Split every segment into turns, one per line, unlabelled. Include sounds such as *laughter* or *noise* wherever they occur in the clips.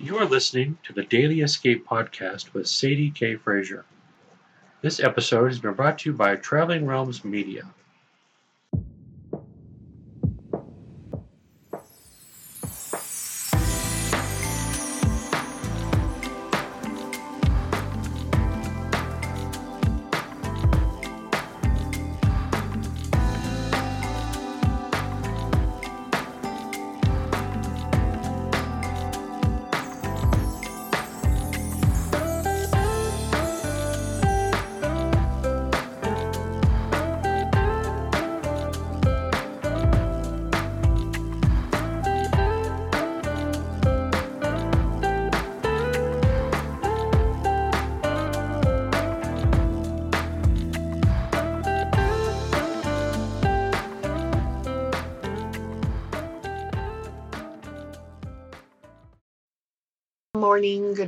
You are listening to the Daily Escape podcast with Sadie K. Frazier. This episode has been brought to you by Traveling Realms Media.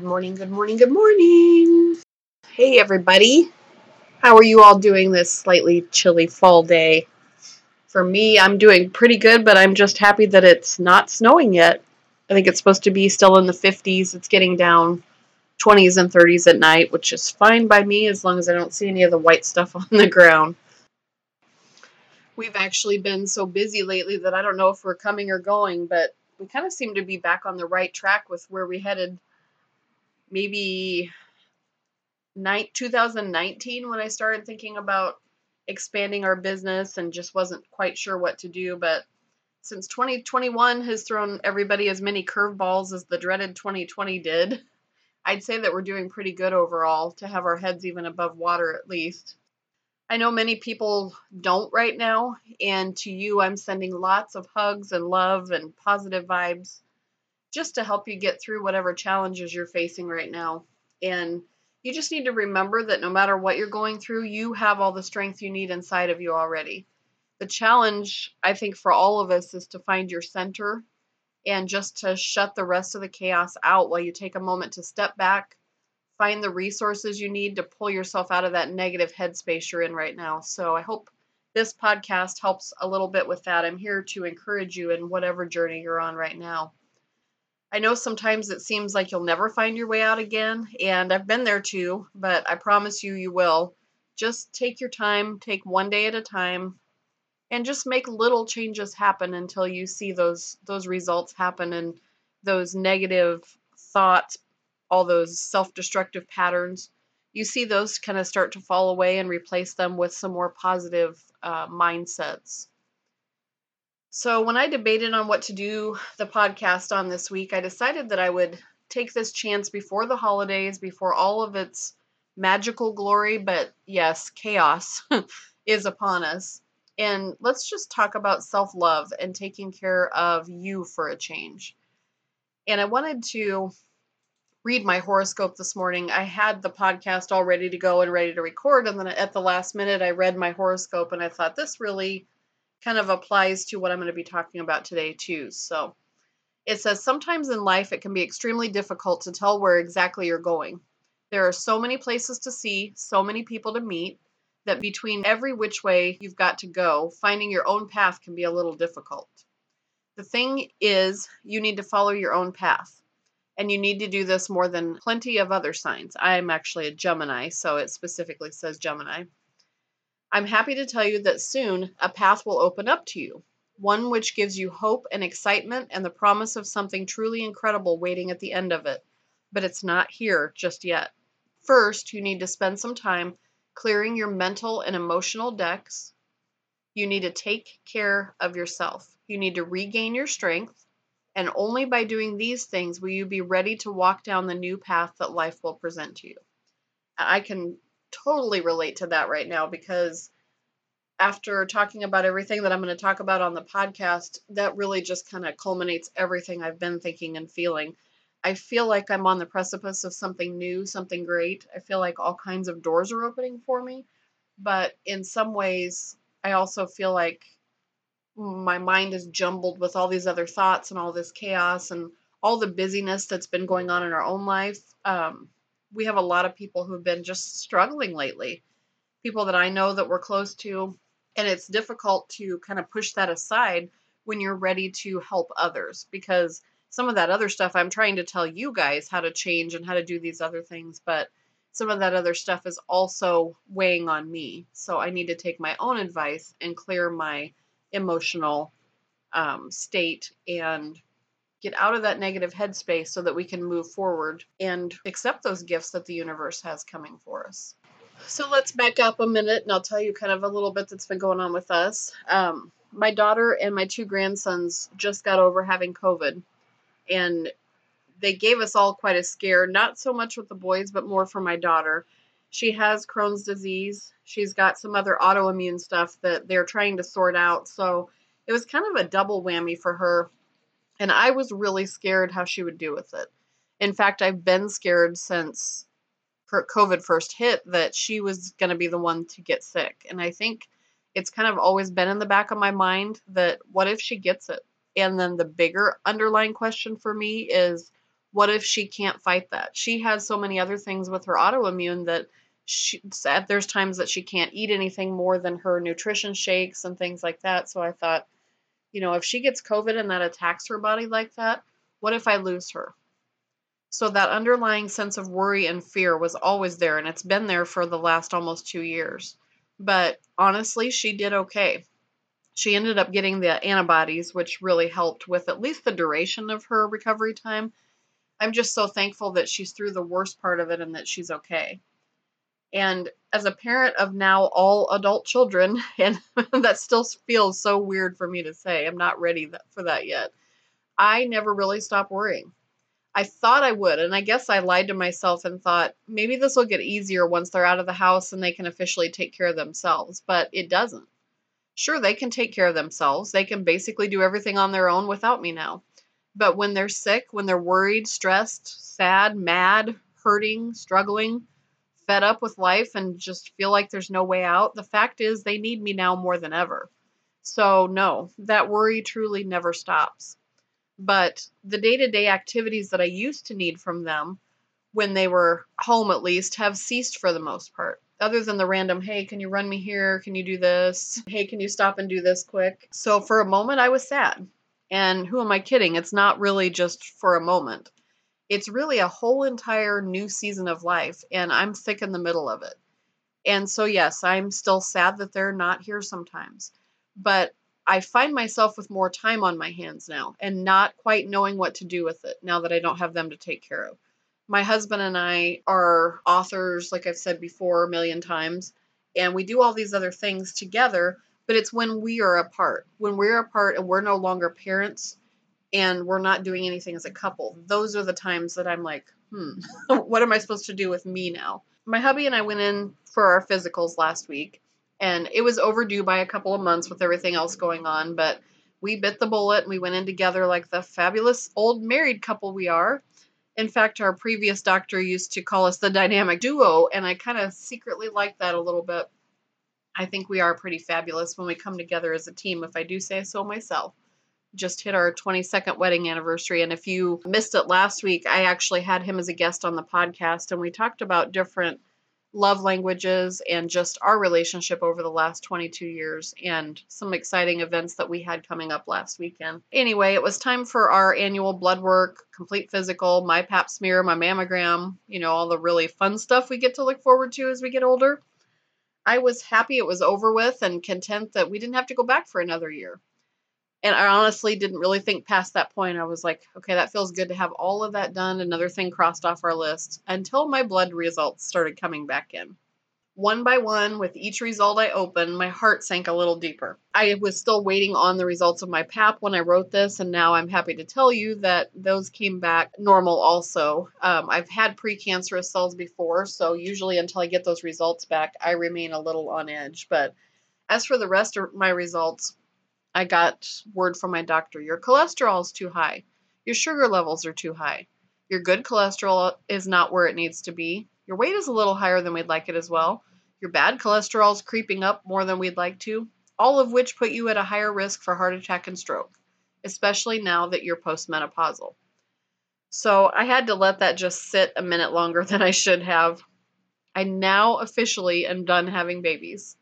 Good morning, good morning, good morning. Hey, everybody. How are you all doing this slightly chilly fall day? For me, I'm doing pretty good, but I'm just happy that it's not snowing yet. I think it's supposed to be still in the 50s. It's getting down 20s and 30s at night, which is fine by me as long as I don't see any of the white stuff *laughs* on the ground. We've actually been so busy lately that I don't know if we're coming or going, but we kind of seem to be back on the right track with where we headed maybe 2019 when I started thinking about expanding our business and just wasn't quite sure what to do. But since 2021 has thrown everybody as many curveballs as the dreaded 2020 did, I'd say that we're doing pretty good overall to have our heads even above water at least. I know many people don't right now, and to you, I'm sending lots of hugs and love and positive vibes just to help you get through whatever challenges you're facing right now. And you just need to remember that no matter what you're going through, you have all the strength you need inside of you already. The challenge, I think, for all of us is to find your center and just to shut the rest of the chaos out while you take a moment to step back, find the resources you need to pull yourself out of that negative headspace you're in right now. So I hope this podcast helps a little bit with that. I'm here to encourage you in whatever journey you're on right now. I know sometimes it seems like you'll never find your way out again, and I've been there too, but I promise you, you will. Just take your time, take one day at a time, and just make little changes happen until you see those those results happen and those negative thoughts, all those self-destructive patterns. You see those kind of start to fall away and replace them with some more positive uh, mindsets. So, when I debated on what to do the podcast on this week, I decided that I would take this chance before the holidays, before all of its magical glory, but yes, chaos *laughs* is upon us. And let's just talk about self love and taking care of you for a change. And I wanted to read my horoscope this morning. I had the podcast all ready to go and ready to record. And then at the last minute, I read my horoscope and I thought this really kind of applies to what I'm going to be talking about today, too. So it says sometimes in life it can be extremely difficult to tell where exactly you're going. There are so many places to see, so many people to meet, that between every which way you've got to go, finding your own path can be a little difficult. The thing is, you need to follow your own path. And you need to do this more than plenty of other signs. I'm actually a Gemini, so it specifically says Gemini. I'm happy to tell you that soon a path will open up to you, one which gives you hope and excitement and the promise of something truly incredible waiting at the end of it. But it's not here just yet. First, you need to spend some time clearing your mental and emotional decks. You need to take care of yourself. You need to regain your strength. And only by doing these things will you be ready to walk down the new path that life will present to you. I can totally relate to that right now because after talking about everything that I'm going to talk about on the podcast, that really just kind of culminates everything I've been thinking and feeling. I feel like I'm on the precipice of something new, something great. I feel like all kinds of doors are opening for me. But in some ways, I also feel like my mind is jumbled with all these other thoughts and all this chaos and all the busyness that's been going on in our own life. Um, we have a lot of people who've been just struggling lately. People that I know that we're close to, and it's difficult to kind of push that aside when you're ready to help others because some of that other stuff I'm trying to tell you guys how to change and how to do these other things, but some of that other stuff is also weighing on me. So I need to take my own advice and clear my emotional um, state and get out of that negative headspace so that we can move forward and accept those gifts that the universe has coming for us. So let's back up a minute and I'll tell you kind of a little bit that's been going on with us. Um, my daughter and my two grandsons just got over having COVID and they gave us all quite a scare, not so much with the boys, but more for my daughter. She has Crohn's disease. She's got some other autoimmune stuff that they're trying to sort out. So it was kind of a double whammy for her. And I was really scared how she would do with it. In fact, I've been scared since COVID first hit that she was going to be the one to get sick. And I think it's kind of always been in the back of my mind that what if she gets it? And then the bigger underlying question for me is what if she can't fight that? She has so many other things with her autoimmune that she there's times that she can't eat anything more than her nutrition shakes and things like that. So I thought, you know, if she gets COVID and that attacks her body like that, what if I lose her? So that underlying sense of worry and fear was always there, and it's been there for the last almost two years. But honestly, she did okay. She ended up getting the antibodies, which really helped with at least the duration of her recovery time. I'm just so thankful that she's through the worst part of it and that she's okay. And as a parent of now all adult children, *laughs* and that still feels so weird for me to say, I'm not ready for that yet. I never really stopped worrying. I thought I would, and I guess I lied to myself and thought maybe this will get easier once they're out of the house and they can officially take care of themselves, but it doesn't. Sure, they can take care of themselves. They can basically do everything on their own without me now. But when they're sick, when they're worried, stressed, sad, mad, hurting, struggling, fed up with life, and just feel like there's no way out, the fact is they need me now more than ever. So, no, that worry truly never stops but the day to day activities that I used to need from them when they were home at least have ceased for the most part. Other than the random, hey, can you run me here? Can you do this? Hey, can you stop and do this quick? So for a moment, I was sad. And who am I kidding? It's not really just for a moment. It's really a whole entire new season of life, and I'm thick in the middle of it. And so, yes, I'm still sad that they're not here sometimes. But I find myself with more time on my hands now and not quite knowing what to do with it now that I don't have them to take care of. My husband and I are authors, like I've said before a million times, and we do all these other things together, but it's when we are apart. When we're apart and we're no longer parents and we're not doing anything as a couple, those are the times that I'm like, hmm, *laughs* what am I supposed to do with me now? My hubby and I went in for our physicals last week and it was overdue by a couple of months with everything else going on but we bit the bullet and we went in together like the fabulous old married couple we are. In fact our previous doctor used to call us the dynamic duo and i kind of secretly like that a little bit. I think we are pretty fabulous when we come together as a team if i do say so myself just hit our 22nd wedding anniversary. And if you missed it last week, I actually had him as a guest on the podcast and we talked about different love languages and just our relationship over the last 22 years and some exciting events that we had coming up last weekend. Anyway, it was time for our annual blood work, complete physical, my pap smear, my mammogram, you know, all the really fun stuff we get to look forward to as we get older. I was happy it was over with and content that we didn't have to go back for another year. And I honestly didn't really think past that point. I was like, okay, that feels good to have all of that done, another thing crossed off our list, until my blood results started coming back in. One by one, with each result I opened, my heart sank a little deeper. I was still waiting on the results of my PAP when I wrote this, and now I'm happy to tell you that those came back normal also. Um, I've had precancerous cells before, so usually until I get those results back, I remain a little on edge. But as for the rest of my results, I got word from my doctor your cholesterol is too high. Your sugar levels are too high. Your good cholesterol is not where it needs to be. Your weight is a little higher than we'd like it as well. Your bad cholesterol is creeping up more than we'd like to, all of which put you at a higher risk for heart attack and stroke, especially now that you're postmenopausal. So I had to let that just sit a minute longer *laughs* than I should have. I now officially am done having babies.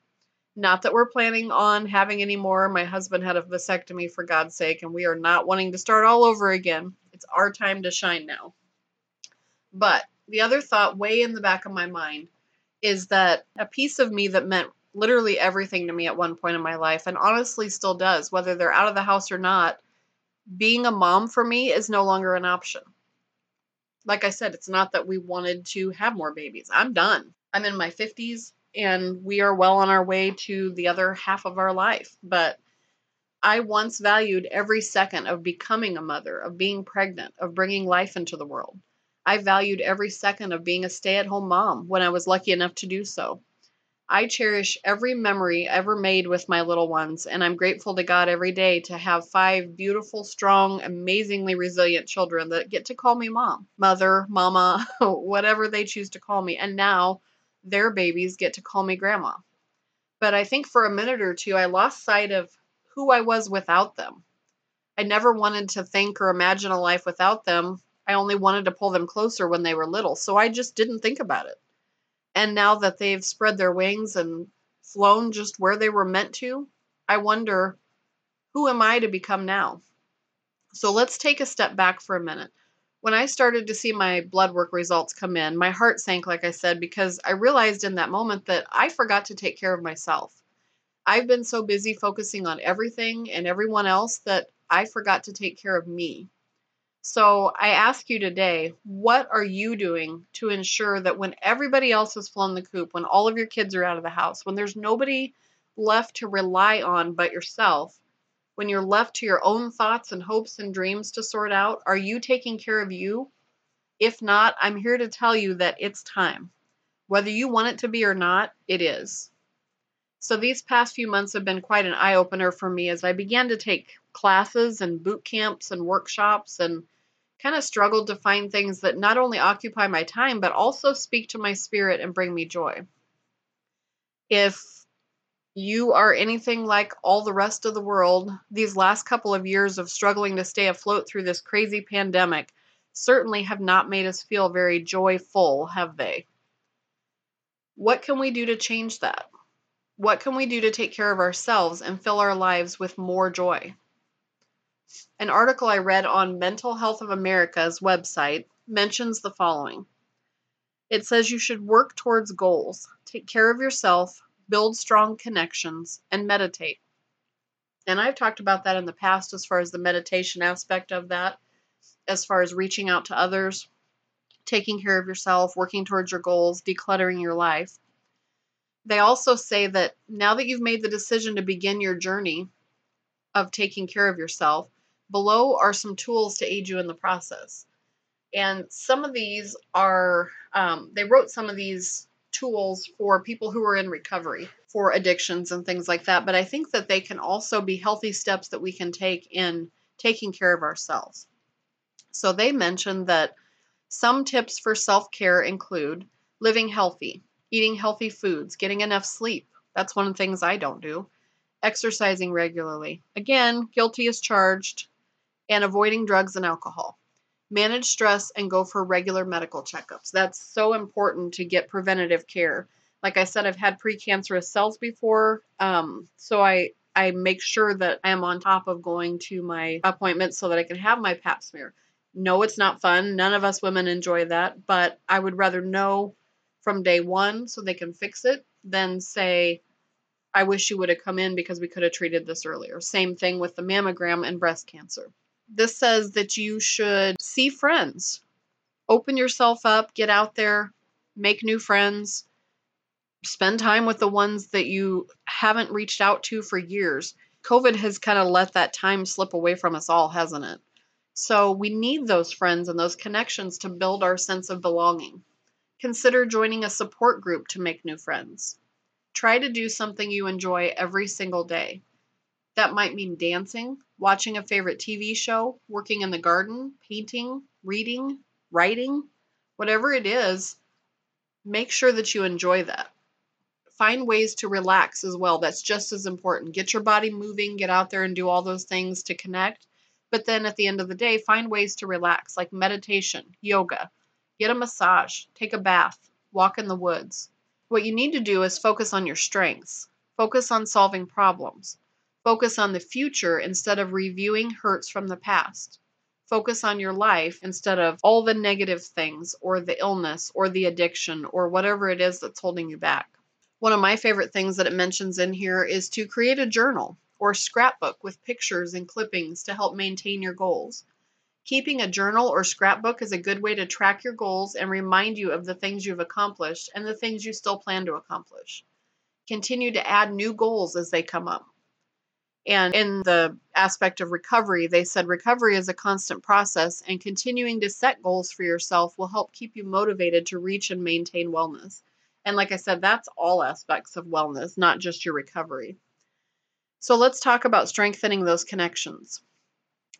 Not that we're planning on having any more. My husband had a vasectomy for God's sake, and we are not wanting to start all over again. It's our time to shine now. But the other thought, way in the back of my mind, is that a piece of me that meant literally everything to me at one point in my life, and honestly still does, whether they're out of the house or not, being a mom for me is no longer an option. Like I said, it's not that we wanted to have more babies. I'm done. I'm in my 50s and we are well on our way to the other half of our life. But I once valued every second of becoming a mother, of being pregnant, of bringing life into the world. I valued every second of being a stay at home mom when I was lucky enough to do so. I cherish every memory ever made with my little ones, and I'm grateful to God every day to have five beautiful, strong, amazingly resilient children that get to call me mom, mother, mama, *laughs* whatever they choose to call me. And now their babies get to call me grandma. But I think for a minute or two, I lost sight of who I was without them. I never wanted to think or imagine a life without them. I only wanted to pull them closer when they were little, so I just didn't think about it. And now that they've spread their wings and flown just where they were meant to, I wonder who am I to become now? So let's take a step back for a minute. When I started to see my blood work results come in, my heart sank, like I said, because I realized in that moment that I forgot to take care of myself. I've been so busy focusing on everything and everyone else that I forgot to take care of me. So I ask you today, what are you doing to ensure that when everybody else has flown the coop, when all of your kids are out of the house, when there's nobody left to rely on but yourself, when you're left to your own thoughts and hopes and dreams to sort out, are you taking care of you? If not, I'm here to tell you that it's time. Whether you want it to be or not, it is. So these past few months have been quite an eye opener for me as I began to take classes and boot camps and workshops and kind of struggled to find things that not only occupy my time but also speak to my spirit and bring me joy. If you are anything like all the rest of the world, these last couple of years of struggling to stay afloat through this crazy pandemic certainly have not made us feel very joyful, have they? What can we do to change that? What can we do to take care of ourselves and fill our lives with more joy? An article I read on Mental Health of America's website mentions the following It says you should work towards goals, take care of yourself, build strong connections, and meditate. And I've talked about that in the past as far as the meditation aspect of that, as far as reaching out to others, taking care of yourself, working towards your goals, decluttering your life. They also say that now that you've made the decision to begin your journey of taking care of yourself, below are some tools to aid you in the process. And some of these are, um, they wrote some of these tools for people who are in recovery for addictions and things like that. But I think that they can also be healthy steps that we can take in taking care of ourselves. So they mentioned that some tips for self care include living healthy, eating healthy foods, getting enough sleep. That's one of the things I don't do. Exercising regularly. Again, guilty as charged. And avoiding drugs and alcohol. Manage stress and go for regular medical checkups. That's so important to get preventative care. Like I said, I've had precancerous cells before, um, so I I make sure that I am on top of going to my appointments so that I can have my pap smear. No, it's not fun. None of us women enjoy that, but I would rather know from day one so they can fix it than say, I wish you would have come in because we could have treated this earlier. Same thing with the mammogram and breast cancer. This says that you should see friends, open yourself up, get out there, make new friends, spend time with the ones that you haven't reached out to for years. COVID has kind of let that time slip away from us all, hasn't it? So we need those friends and those connections to build our sense of belonging. Consider joining a support group to make new friends. Try to do something you enjoy every single day. That might mean dancing, watching a favorite TV show, working in the garden, painting, reading, writing, whatever it is, make sure that you enjoy that. Find ways to relax as well. That's just as important. Get your body moving, get out there and do all those things to connect. But then at the end of the day, find ways to relax, like meditation, yoga, Get a massage, take a bath, walk in the woods. What you need to do is focus on your strengths, focus on solving problems, focus on the future instead of reviewing hurts from the past. Focus on your life instead of all the negative things or the illness or the addiction or whatever it is that's holding you back. One of my favorite things that it mentions in here is to create a journal or scrapbook with pictures and clippings to help maintain your goals. Keeping a journal or scrapbook is a good way to track your goals and remind you of the things you've accomplished and the things you still plan to accomplish. Continue to add new goals as they come up. And in the aspect of recovery, they said recovery is a constant process, and continuing to set goals for yourself will help keep you motivated to reach and maintain wellness. And like I said, that's all aspects of wellness, not just your recovery. So let's talk about strengthening those connections.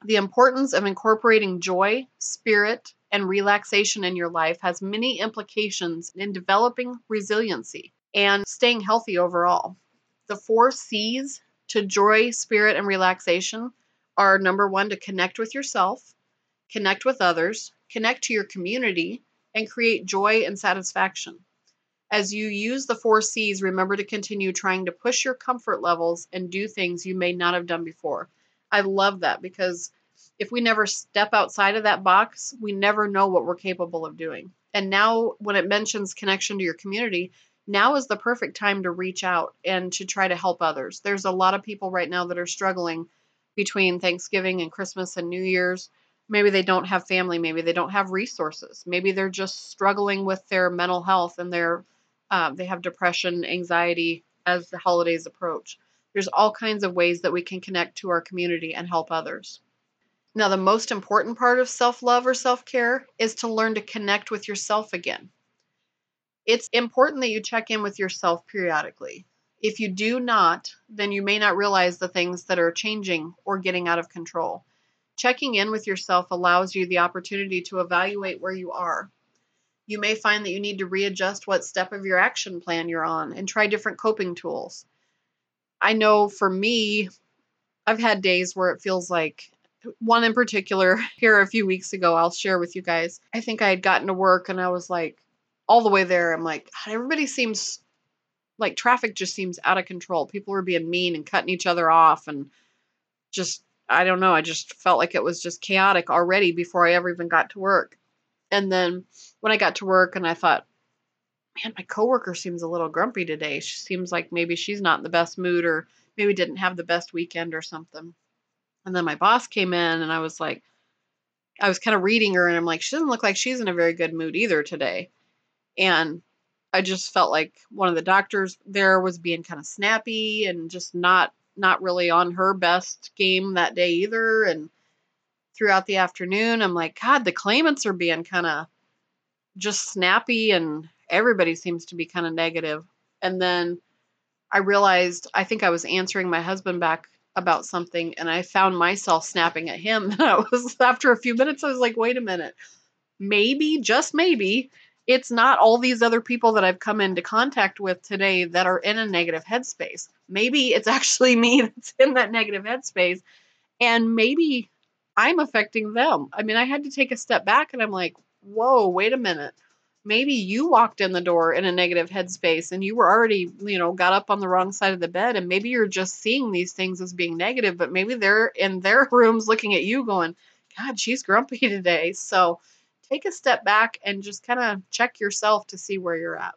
The importance of incorporating joy, spirit, and relaxation in your life has many implications in developing resiliency and staying healthy overall. The four C's to joy, spirit, and relaxation are number one, to connect with yourself, connect with others, connect to your community, and create joy and satisfaction. As you use the four C's, remember to continue trying to push your comfort levels and do things you may not have done before. I love that because if we never step outside of that box, we never know what we're capable of doing. And now, when it mentions connection to your community, now is the perfect time to reach out and to try to help others. There's a lot of people right now that are struggling between Thanksgiving and Christmas and New Year's. Maybe they don't have family, maybe they don't have resources, maybe they're just struggling with their mental health and their uh, they have depression, anxiety as the holidays approach. There's all kinds of ways that we can connect to our community and help others. Now, the most important part of self love or self care is to learn to connect with yourself again it's important that you check in with yourself periodically. If you do not, then you may not realize the things that are changing or getting out of control. Checking in with yourself allows you the opportunity to evaluate where you are. You may find that you need to readjust what step of your action plan you're on and try different coping tools. I know for me, I've had days where it feels like one in particular *laughs* here a few weeks ago, I'll share with you guys. I think I had gotten to work and I was like, all the way there, I'm like, everybody seems like traffic just seems out of control. People were being mean and cutting each other off and just I don't know, I just felt like it was just chaotic already before I ever even got to work. And then when I got to work and I thought, man, my coworker seems a little grumpy today. She seems like maybe she's not in the best mood or maybe didn't have the best weekend or something. And then my boss came in and I was like I was kind of reading her and I'm like, she doesn't look like she's in a very good mood either today. And I just felt like one of the doctors there was being kind of snappy and just not not really on her best game that day either. And throughout the afternoon, I'm like, God, the claimants are being kind of just snappy and everybody seems to be kind of negative. And then I realized I think I was answering my husband back about something and I found myself snapping at him. *laughs* And I was after a few minutes, I was like, wait a minute. Maybe, just maybe, it's not all these other people that I've come into contact with today that are in a negative headspace. Maybe it's *laughs* actually me that's in that negative headspace, and maybe I'm affecting them. I mean, I had to take a step back and I'm like, whoa, wait a minute. Maybe you walked in the door in a negative headspace and you were already, you know, got up on the wrong side of the bed, and maybe you're just seeing these things as being negative, but maybe they're in their *laughs* rooms looking at you going, God, she's grumpy today. So, take a step back and just kind of check yourself to see where you're at.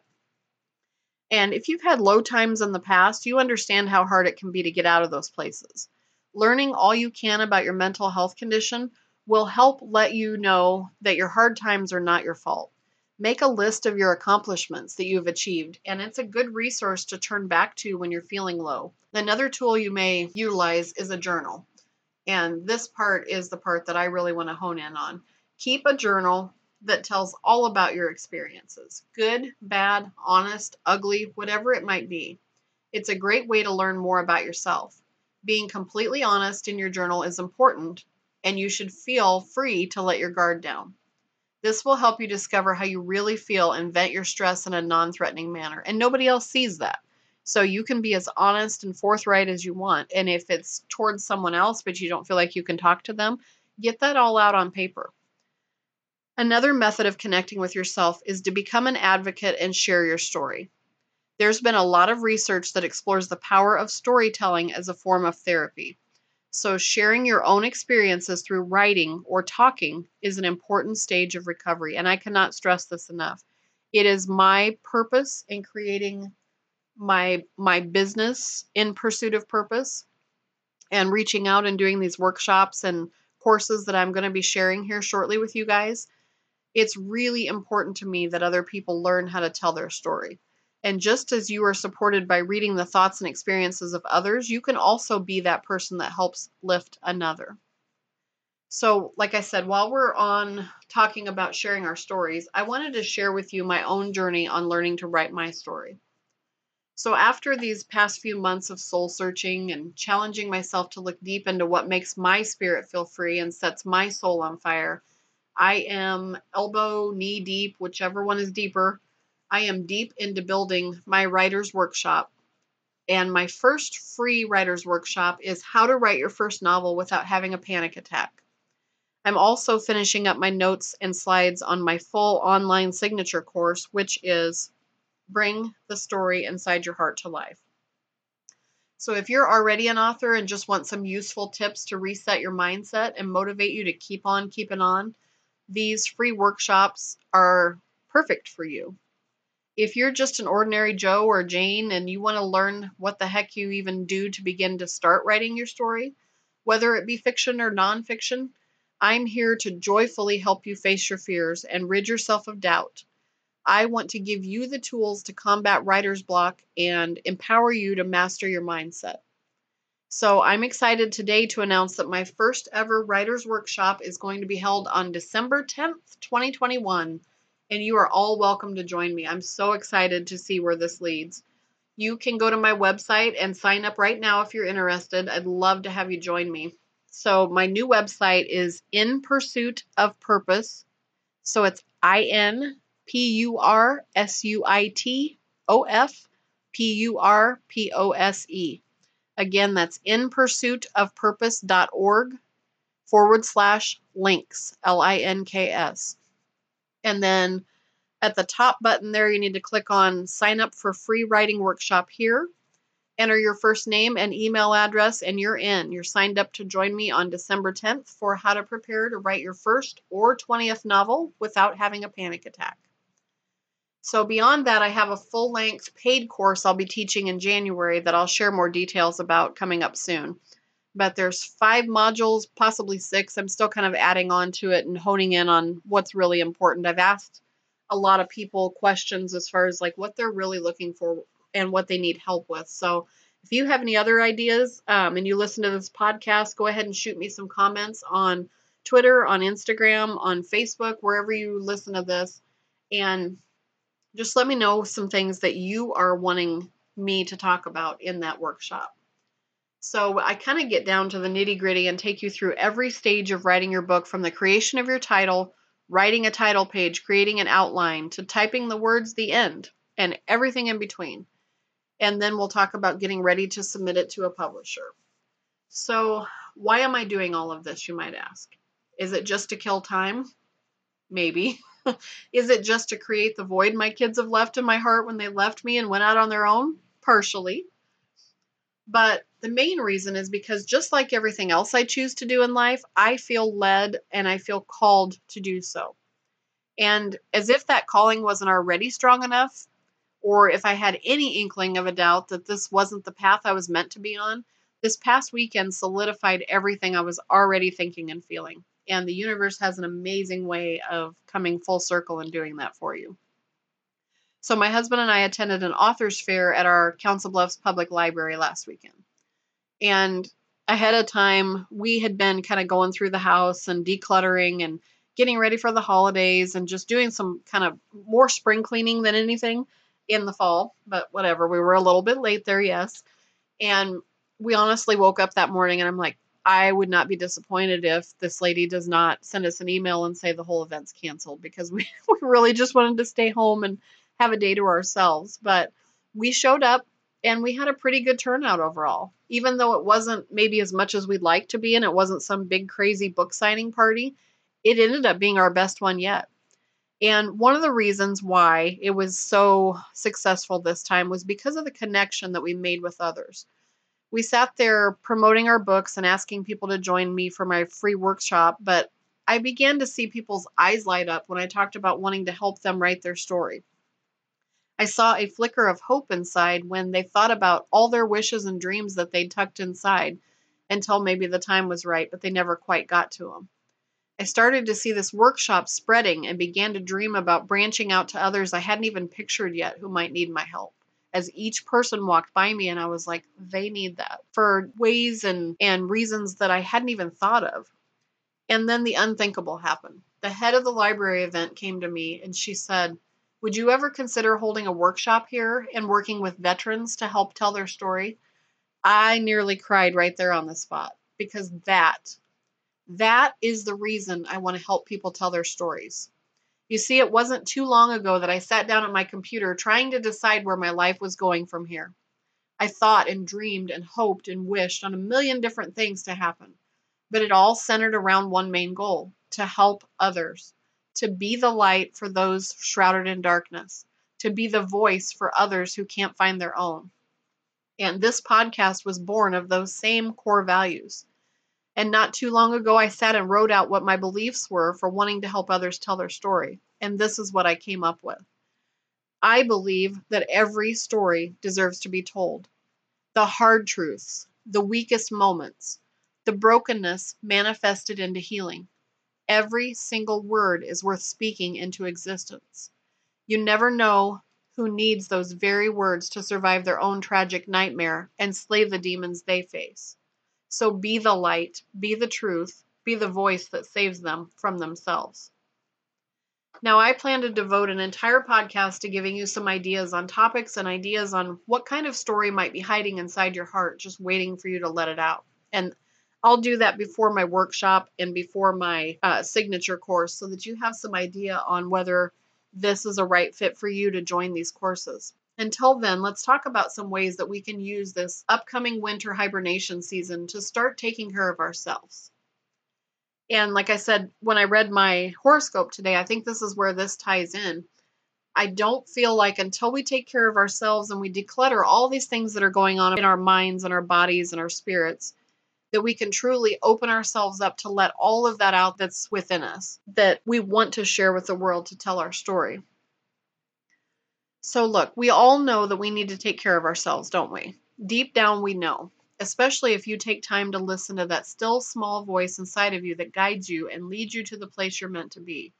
And if you've had low times in the past, you understand how hard it can be to get out of those places. Learning all you can about your mental health condition will help let you know that your hard times are not your fault. Make a list of your accomplishments that you've achieved, and it's a good resource to turn back to when you're feeling low. Another tool you may utilize is a journal. And this part is the part that I really want to hone in on. Keep a journal that tells all about your experiences good, bad, honest, ugly, whatever it might be. It's a great way to learn more about yourself. Being completely honest in your journal is important, and you should feel free to let your guard down. This will help you discover how you really feel and vent your stress in a non threatening manner, and nobody else sees that. So you can be as honest and forthright as you want. And if it's towards someone else, but you don't feel like you can talk to them, get that all out on paper. Another method of connecting with yourself is to become an advocate and share your story. There's been a lot of research that explores the power of storytelling as a form of therapy. So, sharing your own experiences through writing or talking is an important stage of recovery, and I cannot stress this enough. It is my purpose in creating my my business in pursuit of purpose and reaching out and doing these workshops and courses that I'm going to be sharing here shortly with you guys. It's really important to me that other people learn how to tell their story. And just as you are supported by reading the thoughts and experiences of others, you can also be that person that helps lift another. So, like I said, while we're on talking about sharing our stories, I wanted to share with you my own journey on learning to write my story. So, after these past few months of soul searching and challenging myself to look deep into what makes my spirit feel free and sets my soul on fire, I am elbow, knee deep, whichever one is deeper, I am deep into building my writer's workshop. And my first free writer's workshop is how to write your first novel without having a panic attack. I'm also finishing up my notes and slides on my full online signature course, which is Bring the Story Inside Your Heart to Life. So, if you're already an author and just want some useful tips to reset your mindset and motivate you to keep on keeping on, these free workshops are perfect for you if you're just an ordinary Joe or Jane and you want to learn what the heck you even do to begin to start writing your story, whether it be fiction or nonfiction, I'm here to joyfully help you face your fears and rid yourself of doubt. I want to give you the tools to combat writer's block and empower you to master your mindset. So, I'm excited today to announce that my first ever writer's workshop is going to be held on December 10th, 2021 and you are all welcome to join me. I'm so excited to see where this leads. You can go to my website and sign up right now if you're interested. I'd love to have you join me. So, my new website is In Pursuit of Purpose. So, it's I N P U R S U I T O F P U R P O S E. Again, that's in pursuit of purpose.org forward slash links, L I N K S. And then at the top button there, you need to click on sign up for free writing workshop here. Enter your first name and email address, and you're in. You're signed up to join me on December 10th for how to prepare to write your first or 20th novel without having a panic attack. So, beyond that, I have a full length paid course I'll be teaching in January that I'll share more details about coming up soon but there's five modules, possibly six. I'm still kind of adding on to it and honing in on what's really important. I've asked a lot of people questions as far as like what they're really looking for and what they need help with. So if you have any other ideas um, and you listen to this podcast, go ahead and shoot me some comments on Twitter, on Instagram, on Facebook, wherever you listen to this. And just let me know some things that you are wanting me to talk about in that workshop. So I kind of get down to the nitty gritty and take you through every stage of writing your book from the creation of your title, writing a title page, creating an outline, to typing the words the end, and everything in between. And then we'll talk about getting ready to submit it to a publisher. So, why am I doing all of this, you might ask? Is it just to kill time? Maybe. *laughs* *laughs* Is it just to create the void my kids have left in my heart when they left me and went out on their own? Partially. But the main reason is because just like everything else I choose to do in life, I feel led and I feel called to do so. And as if that calling wasn't already strong enough, or if I had any inkling of a doubt that this wasn't the path I was meant to be on, this past weekend solidified everything I was already thinking and feeling. And the universe has an amazing way of coming full circle and doing that for you. So, my husband and I attended an author's fair at our Council Bluffs Public Library last weekend. And ahead of time, we had been kind of going through the house and decluttering and getting ready for the holidays and just doing some kind of more spring cleaning than anything in the fall. But whatever, we were a little bit late there, yes. And we honestly woke up that morning and I'm like, I would not be disappointed if this lady does not send us an email and say the whole event's canceled because we, *laughs* we really just wanted to stay home and have a day to ourselves. But we showed up and we had a pretty good turnout overall. Even though it wasn't maybe as much as we'd like to be, and it wasn't some big crazy book signing party, it ended up being our best one yet. And one of the reasons why it was so successful this time was because of the connection that we made with others. We sat there promoting our books and asking people to join me for my free workshop, but I began to see people's eyes light up when I talked about wanting to help them write their story. I saw a flicker of hope inside when they thought about all their wishes and dreams that they'd tucked inside until maybe the time was right, but they never quite got to them. I started to see this workshop spreading and began to dream about branching out to others I hadn't even pictured yet who might need my help. As each person walked by me, and I was like, they need that for ways and, and reasons that I hadn't even thought of. And then the unthinkable happened. The head of the library event came to me and she said, would you ever consider holding a workshop here and working with veterans to help tell their story? I nearly cried right there on the spot because that that is the reason I want to help people tell their stories. You see, it wasn't too long ago that I sat down at my computer trying to decide where my life was going from here. I thought and dreamed and hoped and wished on a million different things to happen, but it all centered around one main goal to help others to be the light for those shrouded in darkness, to be the voice for others who can't find their own. And this podcast was born of those same core values. And not too long ago, I sat and wrote out what my beliefs were for wanting to help others tell their story. And this is what I came up with. I believe that every story deserves to be told. The hard truths, the weakest moments, the brokenness manifested into healing. Every single word is worth speaking into existence. You never know who needs those very words to survive their own tragic nightmare and slay the demons they face. So be the light, be the truth, be the voice that saves them from themselves. Now, I plan to devote an entire podcast to giving you some ideas on topics and ideas on what kind of story might be hiding inside your heart, just waiting for you to let it out. And I'll do that before my workshop and before my uh, signature course so that you have some idea on whether this is a right fit for you to join these courses. Until then, let's talk about some ways that we can use this upcoming winter hibernation season to start taking care of ourselves. And like I said, when I read my horoscope today, I think this is where this ties in. I don't feel like until we take care of ourselves and we declutter all these things that are going on in our minds and our bodies and our spirits, that we can truly open ourselves up to let all of that out that's within us that we want to share with the world to tell our story. So, look, we all know that we need to take care of ourselves, don't we? Deep down, we know, especially if you take time to listen to that still small voice inside of you that guides you and leads you to the place you're meant to be.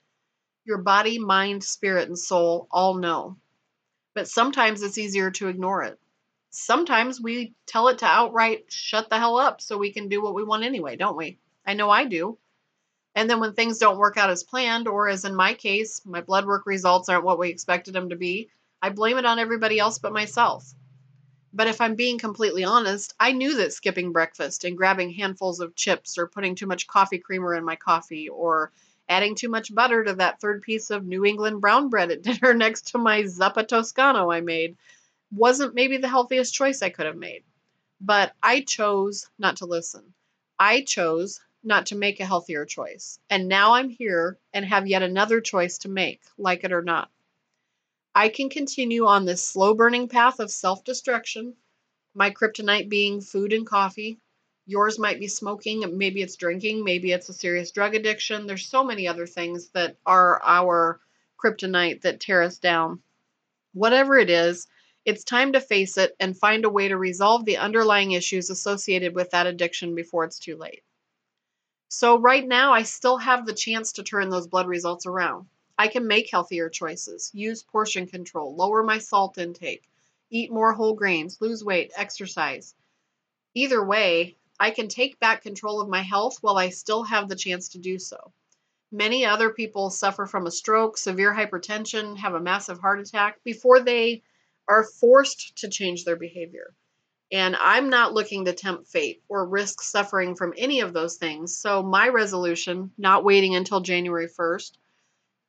Your body, mind, spirit, and soul all know. But sometimes it's easier to ignore it sometimes we tell it to outright shut the hell up so we can do what we want anyway, don't we? I know I do. And then when things don't work out as planned, or as in my case, my blood work results aren't what we expected them to be, I blame it on everybody else but myself. But if I'm being completely honest, I knew that skipping breakfast and grabbing handfuls of chips or putting too much coffee creamer in my coffee or adding too much butter to that third piece of New England brown bread at *laughs* dinner next to my Zuppa Toscano I made wasn't maybe the healthiest choice I could have made. But I chose not to listen. I chose not to make a healthier choice. And now I'm here and have yet another choice to make, like it or not. I can continue on this slow burning path of self destruction, my kryptonite being food and coffee. Yours might be smoking, maybe it's drinking, maybe it's a serious drug addiction. There's so many other things that are our kryptonite that tear us down. Whatever it is, it's time to face it and find a way to resolve the underlying issues associated with that addiction before it's too late. So, right now, I still have the chance to turn those blood results around. I can make healthier choices, use portion control, lower my salt intake, eat more whole grains, lose weight, exercise. Either way, I can take back control of my health while I still have the chance to do so. Many other people suffer from a stroke, severe hypertension, have a massive heart attack before they are forced to change their behavior. And I'm not looking to tempt fate or risk suffering from any of those things. So, my resolution, not waiting until January 1st,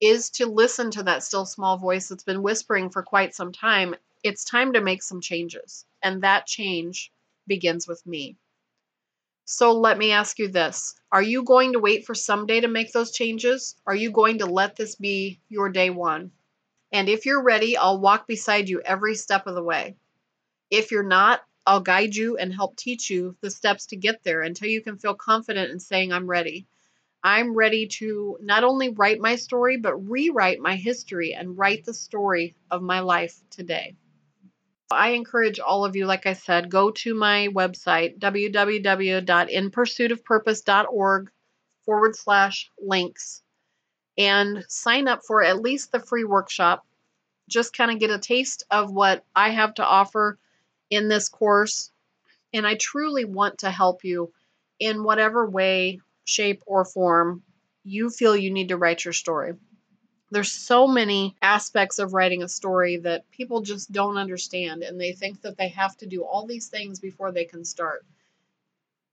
is to listen to that still small voice that's been whispering for quite some time. It's time to make some changes. And that change begins with me. So, let me ask you this Are you going to wait for someday to make those changes? Are you going to let this be your day one? And if you're ready, I'll walk beside you every step of the way. If you're not, I'll guide you and help teach you the steps to get there until you can feel confident in saying, I'm ready. I'm ready to not only write my story, but rewrite my history and write the story of my life today. I encourage all of you, like I said, go to my website, www.inpursuitofpurpose.org forward slash links, and sign up for at least the free workshop. Just kind of get a taste of what I have to offer in this course. And I truly want to help you in whatever way, shape, or form you feel you need to write your story there's so many aspects of writing a story that people just don't understand and they think that they have to do all these things before they can start.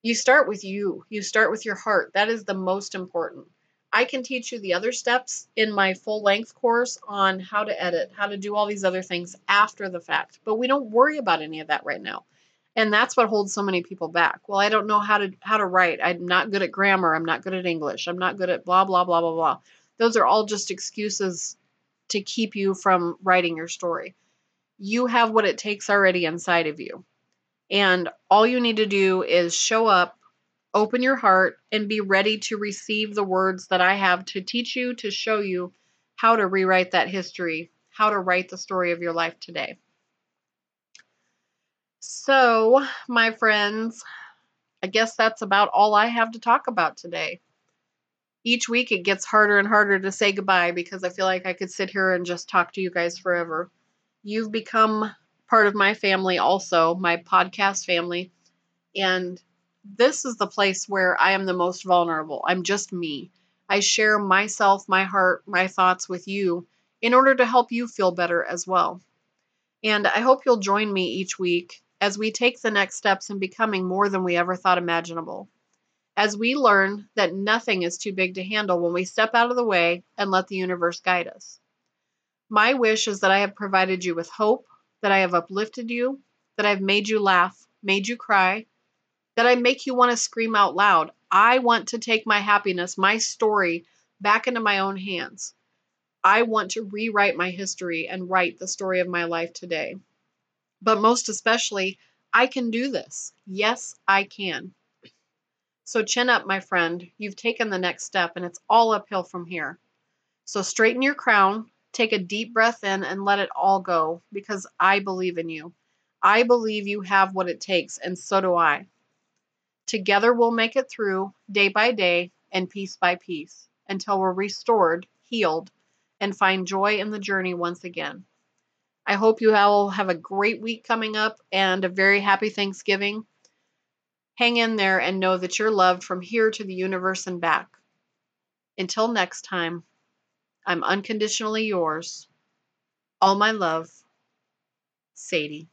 You start with you. You start with your heart. That is the most important. I can teach you the other steps in my full length course on how to edit, how to do all these other things after the fact. But we don't worry about any of that right now. And that's what holds so many people back. Well, I don't know how to how to write. I'm not good at grammar. I'm not good at English. I'm not good at blah blah blah blah blah those are all just excuses to keep you from writing your story. You have what it takes already inside of you. And all you need to do is show up, open your heart, and be ready to receive the words that I have to teach you, to show you how to rewrite that history, how to write the story of your life today. So, my friends, I guess that's about all I have to talk about today each week it gets harder and harder to say goodbye because I feel like I could sit here and just talk to you guys forever. You've become part of my family also, my podcast family. And this is the place where I am the most vulnerable. I'm just me. I share myself, my heart, my thoughts with you in order to help you feel better as well. And I hope you'll join me each week as we take the next steps in becoming more than we ever thought imaginable as we learn that nothing is too big to handle when we step out of the way and let the universe guide us. My wish is that I have provided you with hope, that I have uplifted you, that I've made you laugh, made you cry, that I make you want to scream out loud. I want to take my happiness, my story, back into my own hands. I want to rewrite my history and write the story of my life today. But most especially, I can do this. Yes, I can. So chin up, my friend. You've taken the next step, and it's all uphill from here. So straighten your crown, take a deep breath in, and let it all go because I believe in you. I believe you have what it takes, and so do I. Together we'll make it through day by day and piece by piece until we're restored, healed, and find joy in the journey once again. I hope you all have a great week coming up and a very happy Thanksgiving. Hang in there and know that you're loved from here to the universe and back. Until next time, I'm unconditionally yours. All my love, Sadie.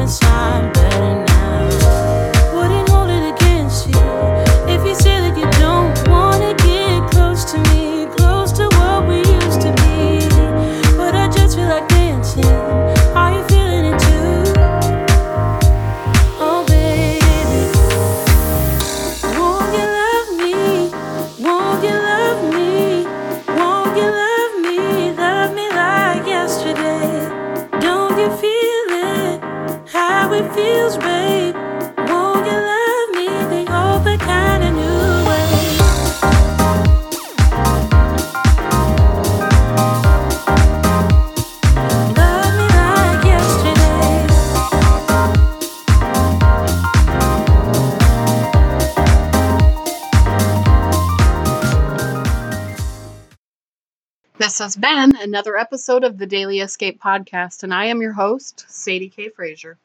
This has been another episode of the Daily Escape Podcast, and I am your host, Sadie K. Frazier.